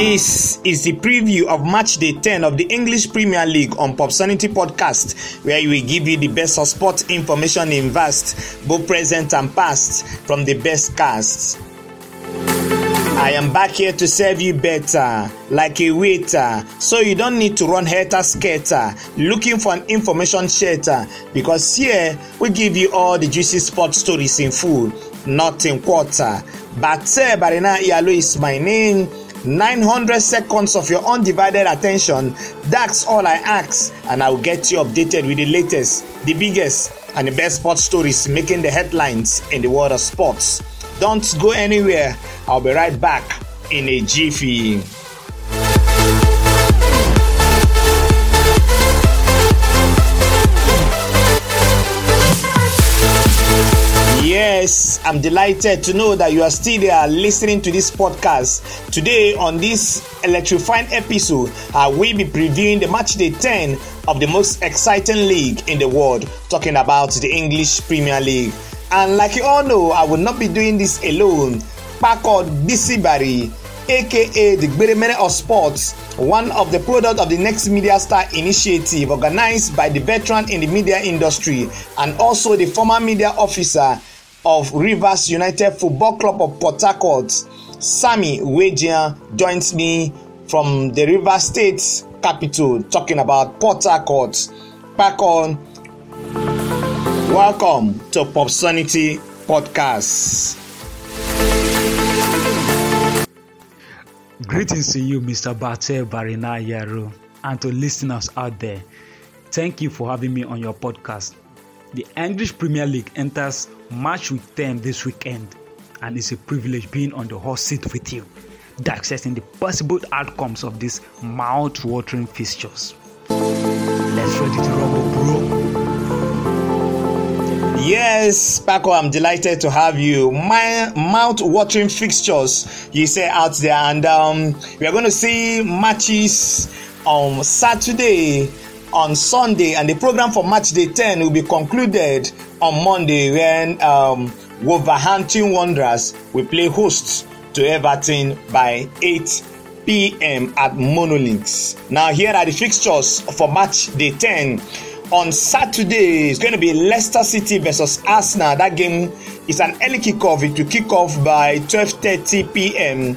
This is the preview of match day 10 of the English Premier League on Popsonity Podcast, where we give you the best of sports information in vast, both present and past, from the best casts. I am back here to serve you better, like a waiter, so you don't need to run hater skater looking for an information shelter because here we give you all the juicy sports stories in full, not in quarter. Bate Barina Iyalo is my name. 900 seconds of your undivided attention. That's all I ask, and I will get you updated with the latest, the biggest, and the best sports stories making the headlines in the world of sports. Don't go anywhere. I'll be right back in a jiffy. Yes, I'm delighted to know that you are still there listening to this podcast. Today, on this electrifying episode, I will be previewing the match day 10 of the most exciting league in the world, talking about the English Premier League. And like you all know, I will not be doing this alone. Paco Disibari, aka the Gberemene of Sports, one of the product of the Next Media Star initiative organized by the veteran in the media industry and also the former media officer of Rivers United Football Club of Port Harcourt, Sammy Wejian joins me from the Rivers State capital talking about Port Harcourt. on, welcome to Popsonity Podcast. Greetings to you, Mr. Bate Barina Yaro, and to listeners out there. Thank you for having me on your podcast. The English Premier League enters match with them this weekend, and it's a privilege being on the hot seat with you, dissecting the possible outcomes of these mouth-watering fixtures. Let's ready to rumble, bro. Yes, Paco, I'm delighted to have you. My mouth-watering fixtures, you say out there, and um, we are going to see matches on Saturday, on Sunday, and the program for match day 10 will be concluded on Monday when um, Wolverhampton Wanderers will play hosts to Everton by 8 p.m. at Monolinks. Now, here are the fixtures for match day 10 on Saturday, it's going to be Leicester City versus Arsenal. That game is an early kickoff. It will kick off by 12:30 p.m.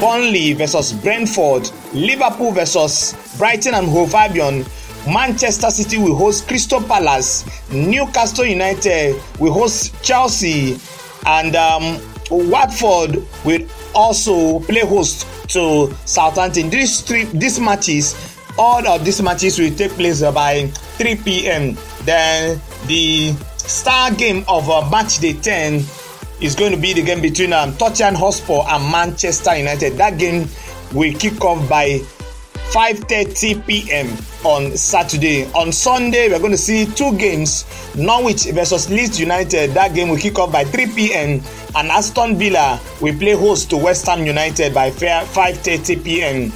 Burnley versus Brentford, Liverpool versus Brighton and Hove Albion. Manchester City will host Crystal Palace. Newcastle United will host Chelsea, and um, Watford will also play host to Southampton. These three these matches all of these matches will take place by 3 p.m. Then the star game of uh, match day 10 is going to be the game between um, Tottenham Hotspur and Manchester United. That game will kick off by 5:30 p.m. on Saturday. On Sunday, we're going to see two games: Norwich versus Leeds United. That game will kick off by 3 p.m. and Aston Villa will play host to West Ham United by 5:30 p.m.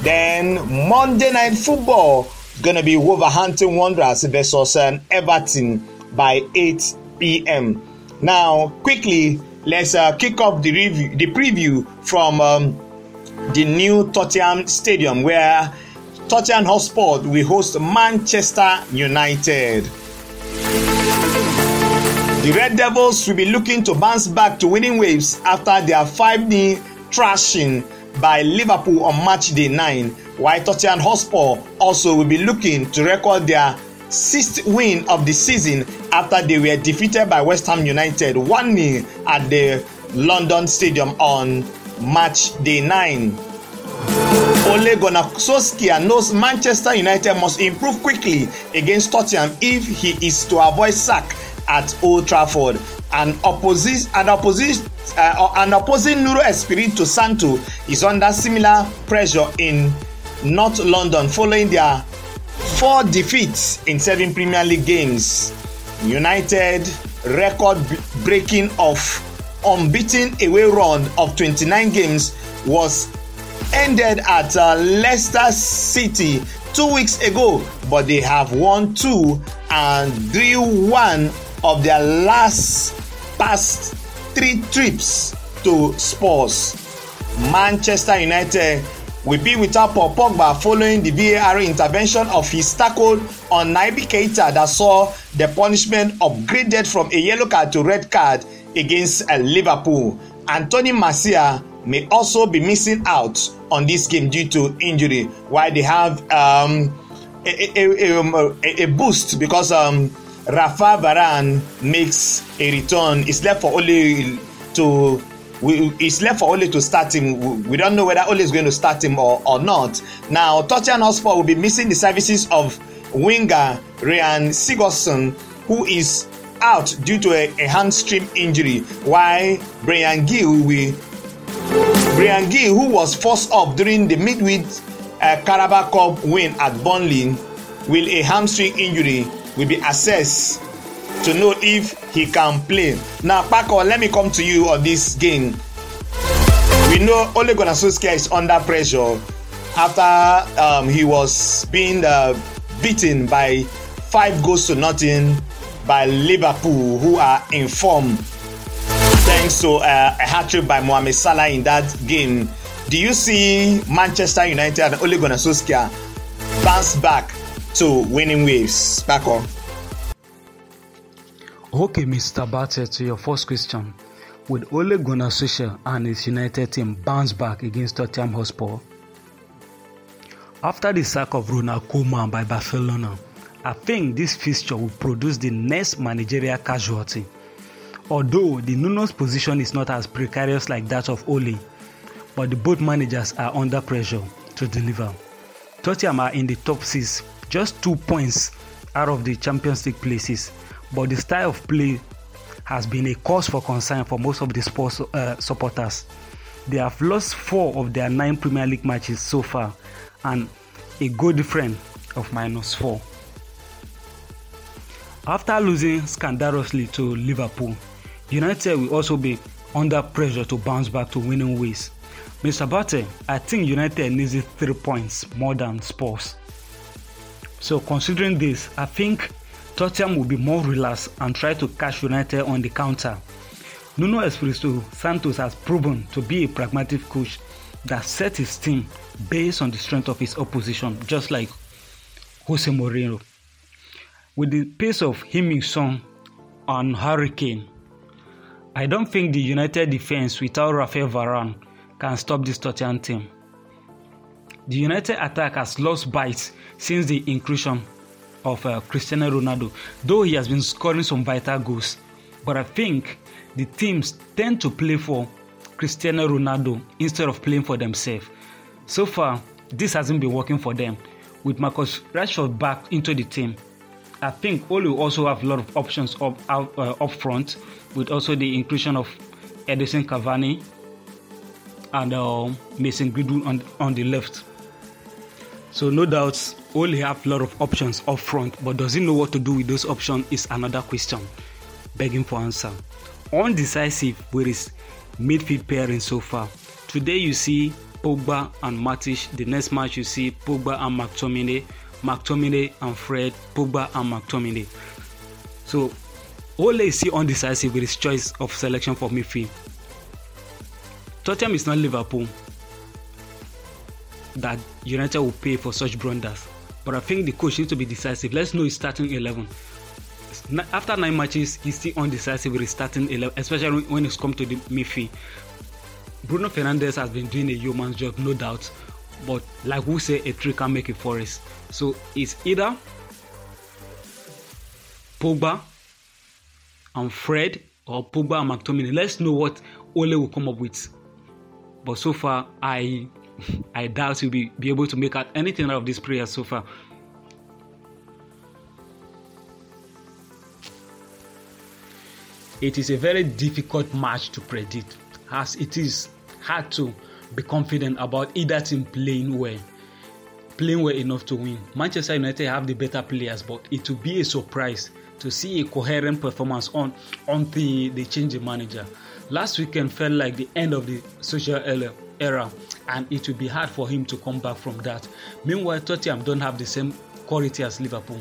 Then Monday Night Football gonna be Wolverhampton Wanderers versus um, Everton by 8 p.m. Now, quickly, let's uh, kick off the review, the preview from um, the new Tottenham Stadium, where Tottenham Hotspur will host Manchester United. The Red Devils will be looking to bounce back to winning waves after their 5-0 thrashing by Liverpool on match day 9, while Tottenham Hotspur also will be looking to record their sixth win of the season after they were defeated by West Ham United 1 0 at the London Stadium on match day 9. Ole Gunnar Solskjaer knows Manchester United must improve quickly against Tottenham if he is to avoid sack at Old Trafford. An opposition, an opposition, uh, an opposing Nuno Espirito Santo is under similar pressure in North London following their four defeats in seven Premier League games. United record-breaking of unbeaten away run of 29 games was ended at uh, Leicester City two weeks ago, but they have won two and drew one of their last past three trips to Spurs. Manchester United will be without Paul Pogba following the VAR intervention of his tackle on Naby Keita that saw the punishment upgraded from a yellow card to red card against uh, Liverpool. Anthony Marcia may also be missing out on this game due to injury, while they have um, a, a, a, um, a, boost because um, Rafa Varane makes a return. It's left for only to we, it's left for Ole to start him. We don't know whether Ole is going to start him or, or not. Now, Tottenham Hotspur will be missing the services of winger Ryan Sigurdsson, who is out due to a, a hamstring injury, while Bryan Gil will Bryan Gil, who was forced up during the midweek uh, Carabao Cup win at Burnley, with a hamstring injury, will be assessed to know if he can play. Now, Paco, let me come to you on this game. We know Ole Gunnar Solskjaer is under pressure after um, he was being uh, beaten by five goals to nothing by Liverpool, who are in form thanks to uh, a hat trick by Mohamed Salah in that game. Do you see Manchester United and Ole Gunnar Solskjaer bounce back to winning waves? Paco. Okay, Mr. Batte, to your first question. Will Ole Gunnar Solskjaer and his United team bounce back against Tottenham Hotspur? After the sack of Ronald Koeman by Barcelona, I think this fixture will produce the next managerial casualty. Although the Nuno's position is not as precarious like that of Ole, but the both managers are under pressure to deliver. Tottenham are in the top six, just two points out of the Champions League places but the style of play has been a cause for concern for most of the sports uh, supporters. They have lost four of their nine Premier League matches so far and a goal difference of minus four. After losing scandalously to Liverpool, United will also be under pressure to bounce back to winning ways. Mr. Batte, I think United needs three points more than Spurs. So considering this, I think Tottenham will be more relaxed and try to catch United on the counter. Nuno Espirito Santos has proven to be a pragmatic coach that sets his team based on the strength of his opposition, just like Jose Mourinho. With the pace of Heung-min Son and Harry Kane, I don't think the United defense without Rafael Varane can stop this Tottenham team. The United attack has lost bites since the inclusion of uh, Cristiano Ronaldo, though he has been scoring some vital goals. But I think the teams tend to play for Cristiano Ronaldo instead of playing for themselves. So far, this hasn't been working for them. With Marcus Rashford back into the team, I think Ole also have a lot of options up, uh, up front, with also the inclusion of Edinson Cavani and uh, Mason Greenwood on, on the left. So no doubt Ole have a lot of options up front, but does he know what to do with those options is another question. Begging for answer. Undecisive with his midfield pairing so far. Today you see Pogba and Matic. The next match you see Pogba and McTominay, McTominay and Fred, Pogba and McTominay. So Ole is still undecisive with his choice of selection for midfield. Tottenham is not Liverpool that United will pay for such blunders. But I think the coach needs to be decisive. Let's know his starting 11. After nine matches, he's still undecisive with his starting 11, especially when it's come to the midfield. Bruno Fernandes has been doing a yeoman's job, no doubt. But like we say, a tree can make a forest. So it's either Pogba and Fred or Pogba and McTominay. Let's know what Ole will come up with. But so far, I I doubt he'll be, be able to make out anything out of this prayer so far. It is a very difficult match to predict, as it is hard to be confident about either team playing well, playing well enough to win. Manchester United have the better players, but it will be a surprise to see a coherent performance on until they change the manager. Last weekend felt like the end of the Solskjaer era and it will be hard for him to come back from that. Meanwhile, Tottenham don't have the same quality as Liverpool.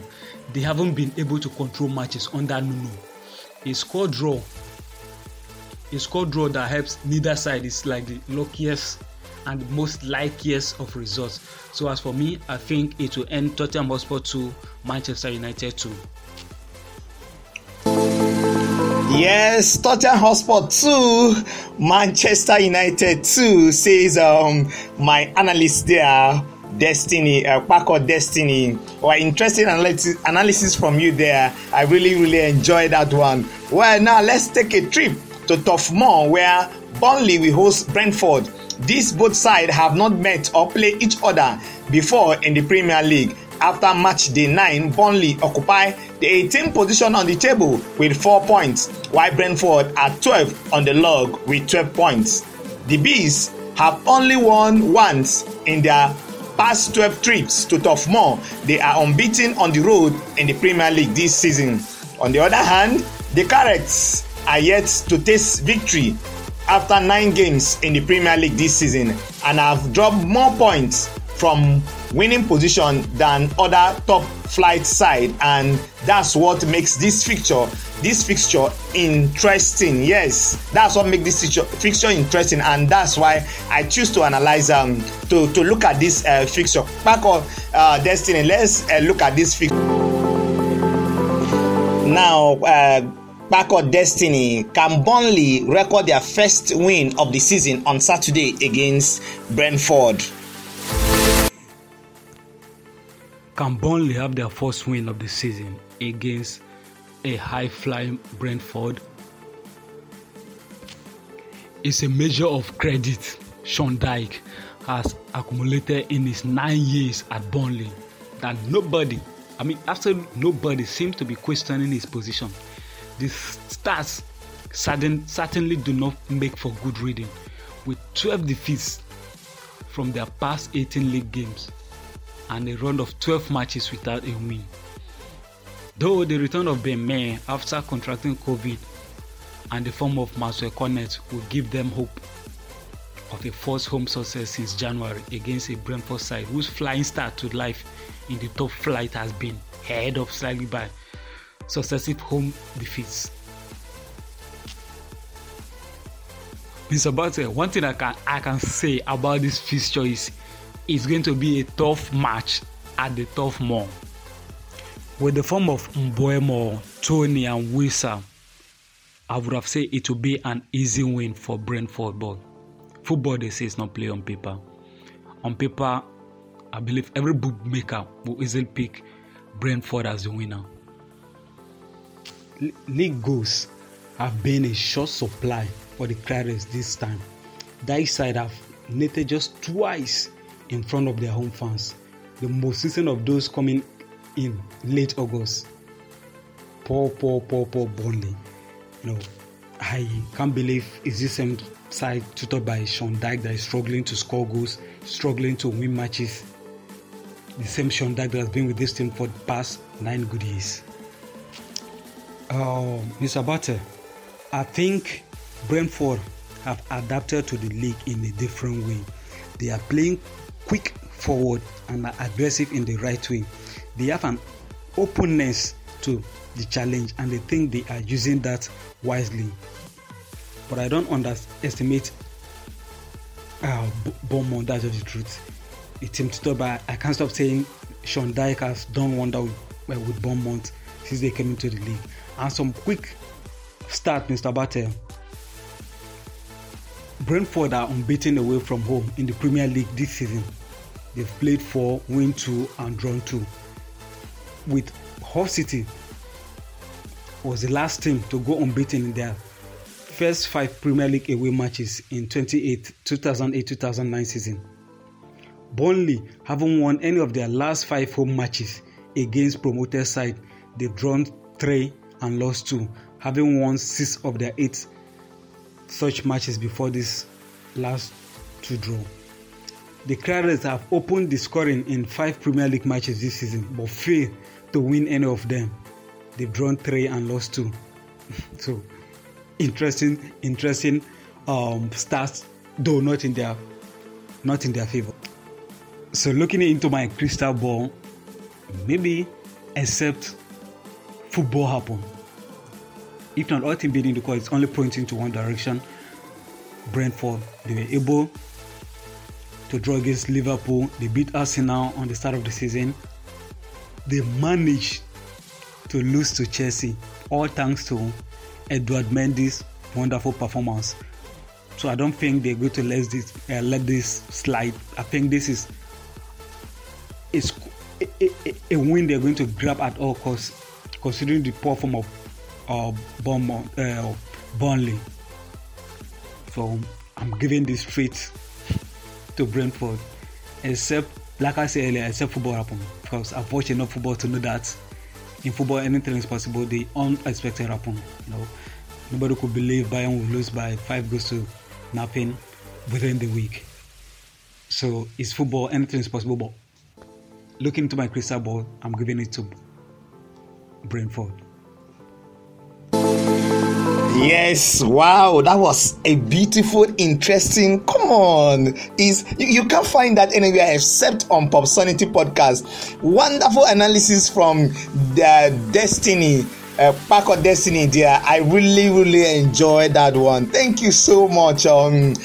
They haven't been able to control matches under Nuno. A score draw, a score draw that helps neither side is like the luckiest and most likeliest of results. So as for me, I think it will end Tottenham Hotspur 2, Manchester United 2. Yes, Tottenham Hotspur 2, Manchester United 2, says um, my analyst there, Destiny, uh, Paco Destiny. Well, interesting analysis, analysis from you there. I really, really enjoyed that one. Well, now let's take a trip to Turf where Burnley will host Brentford. These both sides have not met or played each other before in the Premier League. After match day 9, Burnley occupy the 18th position on the table with 4 points, while Brentford are 12 on the log with 12 points. The Bees have only won once in their past 12 trips to Turf. They are unbeaten on the road in the Premier League this season. On the other hand, the Carrots are yet to taste victory after nine games in the Premier League this season and have dropped more points from winning position than other top flight side. And that's what makes this fixture this fixture interesting. Yes that's what makes this fixture, interesting. And that's why i choose to analyze um to to look at this uh, fixture. Paco uh, destiny let's uh, look at this fixture. Now uh Paco destiny can burnley record their first win of the season on saturday against brentford can Burnley have their first win of the season against a high flying Brentford? It's a measure of credit Sean Dyche has accumulated in his nine years at Burnley that nobody, I mean, absolutely nobody seems to be questioning his position. The stats certain, certainly do not make for good reading, with 12 defeats from their past 18 league games and a run of 12 matches without a win. Though the return of Ben Mee after contracting COVID and the form of Maxwell Cornet will give them hope of a first home success since January against a Brentford side whose flying start to life in the top flight has been head up slightly by successive home defeats. Mr. Butler, one thing I can I can say about this fixture is it's going to be a tough match at the Turf Moor. With the form of Mbeumo, Toney, and Wissa, I would have said it will be an easy win for Brentford, but football they say is not play on paper. On paper, I believe every bookmaker will easily pick Brentford as the winner. League goals have been a short supply for the Clarets this time. That side have netted just twice in front of their home fans. The most recent of those coming in late August. Poor, poor, poor, poor Burnley. You know, I can't believe it's the same side tutored by Sean Dyche that is struggling to score goals, struggling to win matches. The same Sean Dyche that has been with this team for the past nine good years. Uh, Mr. Butter, I think Brentford have adapted to the league in a different way. They are playing quick forward and are aggressive in the right wing. They have an openness to the challenge and they think they are using that wisely. But I don't underestimate uh, Bournemouth, that's just the truth. It's him to but I can't stop saying Sean Dyche has done wonder with, with Bournemouth since they came into the league. And some quick start, Mr. Battle. Brentford are unbeaten away from home in the Premier League this season. They've played four, win two, and drawn two. With Hull City was the last team to go unbeaten in their first five Premier League away matches in 2008-2009 season. Burnley haven't won any of their last five home matches against promoted side. They've drawn three and lost two, having won six of their eight such matches before this last two draw. The Clarets have opened the scoring in five Premier League matches this season, but failed to win any of them. They've drawn three and lost two. so, interesting, interesting um, stats, though not in their not in their favor. So, looking into my crystal ball, maybe except football happen if not all team beating the call, it's only pointing to one direction. Brentford, they were able to draw against Liverpool. They beat Arsenal on the start of the season. They managed to lose to Chelsea, all thanks to Edouard Mendy's wonderful performance. So I don't think they're going to let this uh, let this slide. I think this is is a, a, a, win they're going to grab at all costs, considering the poor form of uh, Bournemouth, uh, Burnley. So I'm giving this straight to Brentford, except like I said earlier, except football happen because I've watched enough football to know that in football anything is possible. The unexpected happen. You know, nobody could believe Bayern would lose by five goals to nothing within the week. So it's football, anything is possible. But looking into my crystal ball, I'm giving it to Brentford. Yes, wow, that was a beautiful, interesting. Come on, is you, you can't find that anywhere except on Pop Popsonity podcast. Wonderful analysis from the Destiny, uh, Paco Destiny. There, I really, really enjoyed that one. Thank you so much, um,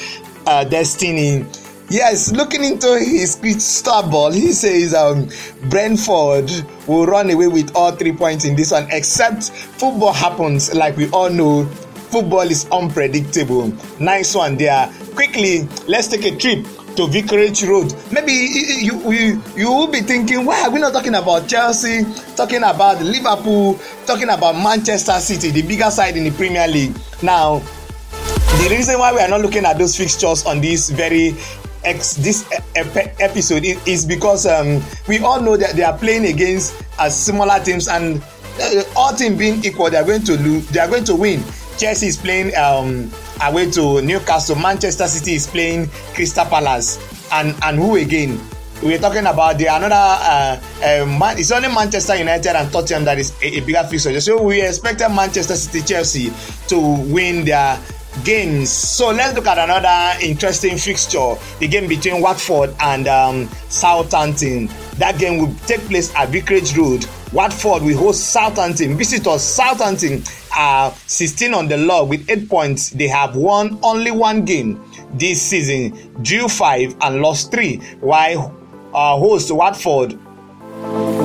uh, Destiny. Yes, looking into his crystal ball, he says um, Brentford will run away with all three points in this one, except football happens. Like we all know, football is unpredictable. Nice one there. Quickly, let's take a trip to Vicarage Road. Maybe you, you, you will be thinking, why are we not talking about Chelsea, talking about Liverpool, talking about Manchester City, the bigger side in the Premier League? Now, the reason why we are not looking at those fixtures on this very ex this episode is because um, we all know that they are playing against uh, similar teams and uh, all teams being equal they are going to lose they are going to win. Chelsea is playing um, away to newcastle. Manchester city is playing crystal palace. And and who again? We are talking about the another uh, uh, man, it's only manchester united and tottenham that is a, a bigger fixture. So we expected manchester city chelsea to win their games. So let's look at another interesting fixture the game between Watford and um, Southampton. That game will take place at Vicarage Road. Watford will host Southampton. Visitors Southampton are 16 on the log with 8 points. They have won only one game this season, drew 5 and lost 3, while uh, host Watford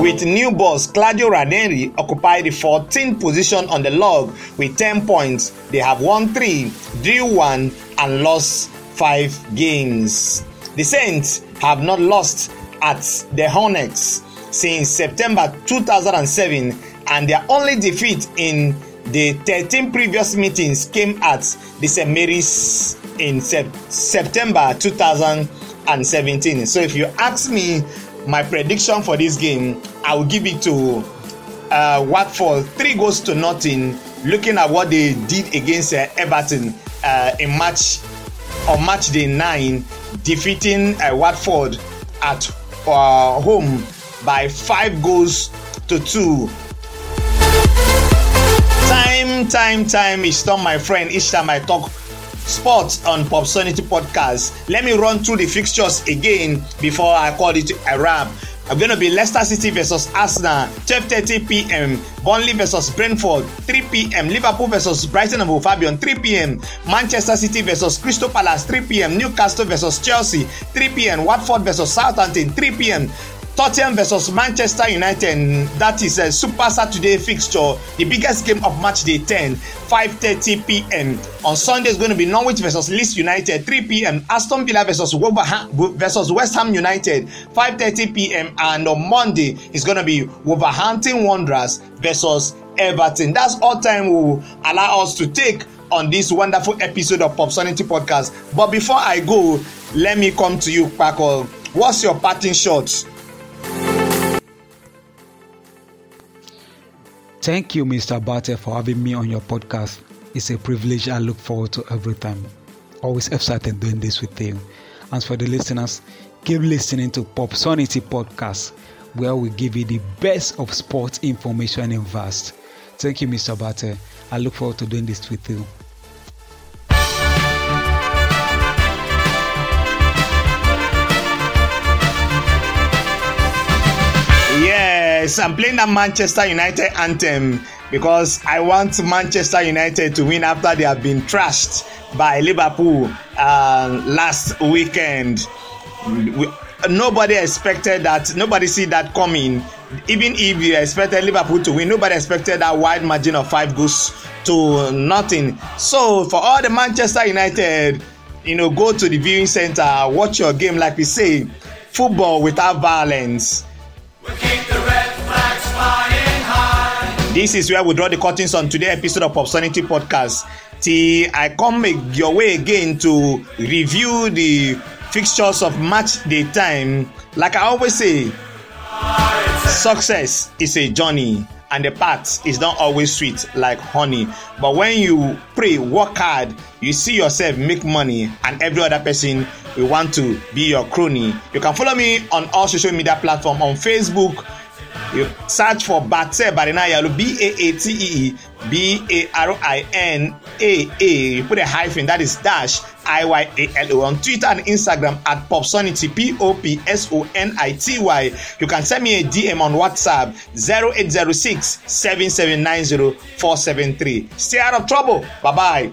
with new boss Claudio Ranieri occupy the 14th position on the log with 10 points. They have won 3, drew 1 and lost 5 games. The Saints have not lost at the Hornets since September 2007 and their only defeat in the 13 previous meetings came at the St. Mary's in sep- September 2017. So if you ask me my prediction for this game, I will give it to uh, Watford three goals to nothing. Looking at what they did against uh, Everton uh, in match on match day nine, defeating uh, Watford at uh, home by five goals to two. Time, time, time is done, my friend. Each time I talk sports on Popsonity podcast. Let me run through the fixtures again before I call it a wrap. I'm going to be Leicester City versus Arsenal, 12:30 p.m. Burnley versus Brentford, 3 p.m. Liverpool versus Brighton and Albion, 3 p.m. Manchester City versus Crystal Palace, 3 p.m. Newcastle versus Chelsea, 3 p.m. Watford versus Southampton, 3 p.m. Tottenham versus Manchester United. That is a Super Saturday fixture, the biggest game of match day 10, 5:30 p.m. On Sunday is going to be Norwich versus Leeds United, 3 p.m. Aston Villa versus versus West Ham United, 5:30 p.m. And on Monday is going to be Wolverhampton Wanderers versus Everton. That's all time will allow us to take on this wonderful episode of Popsonity Podcast. But before I go, let me come to you, Paco. What's your parting shot? Thank you, Mr. Bate, for having me on your podcast. It's a privilege I look forward to every time. Always excited doing this with you. As for the listeners, keep listening to Popsonity Podcast, where we give you the best of sports information in vast. Thank you, Mr. Bate. I look forward to doing this with you. Yes, I'm playing that Manchester United anthem because I want Manchester United to win after they have been trashed by Liverpool uh, last weekend. We, nobody expected that. Nobody see that coming. Even if you expected Liverpool to win, nobody expected that wide margin of five goals to nothing. So for all the Manchester United, you know, go to the viewing center, watch your game. Like we say, football without violence. This is where we draw the curtains on today's episode of Popsonity Podcast. Till I come your way again to review the fixtures of match day time. Like I always say, success is a journey and the path is not always sweet like honey. But when you pray, work hard, you see yourself make money, and every other person will want to be your crony. You can follow me on all social media platforms on Facebook, you search for Batse Barinaya, B A A T E E B A R I N A A. You put a hyphen, that is dash I Y A L O. On Twitter and Instagram at Popsonity, P O P S O N I T Y. You can send me a DM on WhatsApp 0806 7790 473. Stay out of trouble. Bye bye.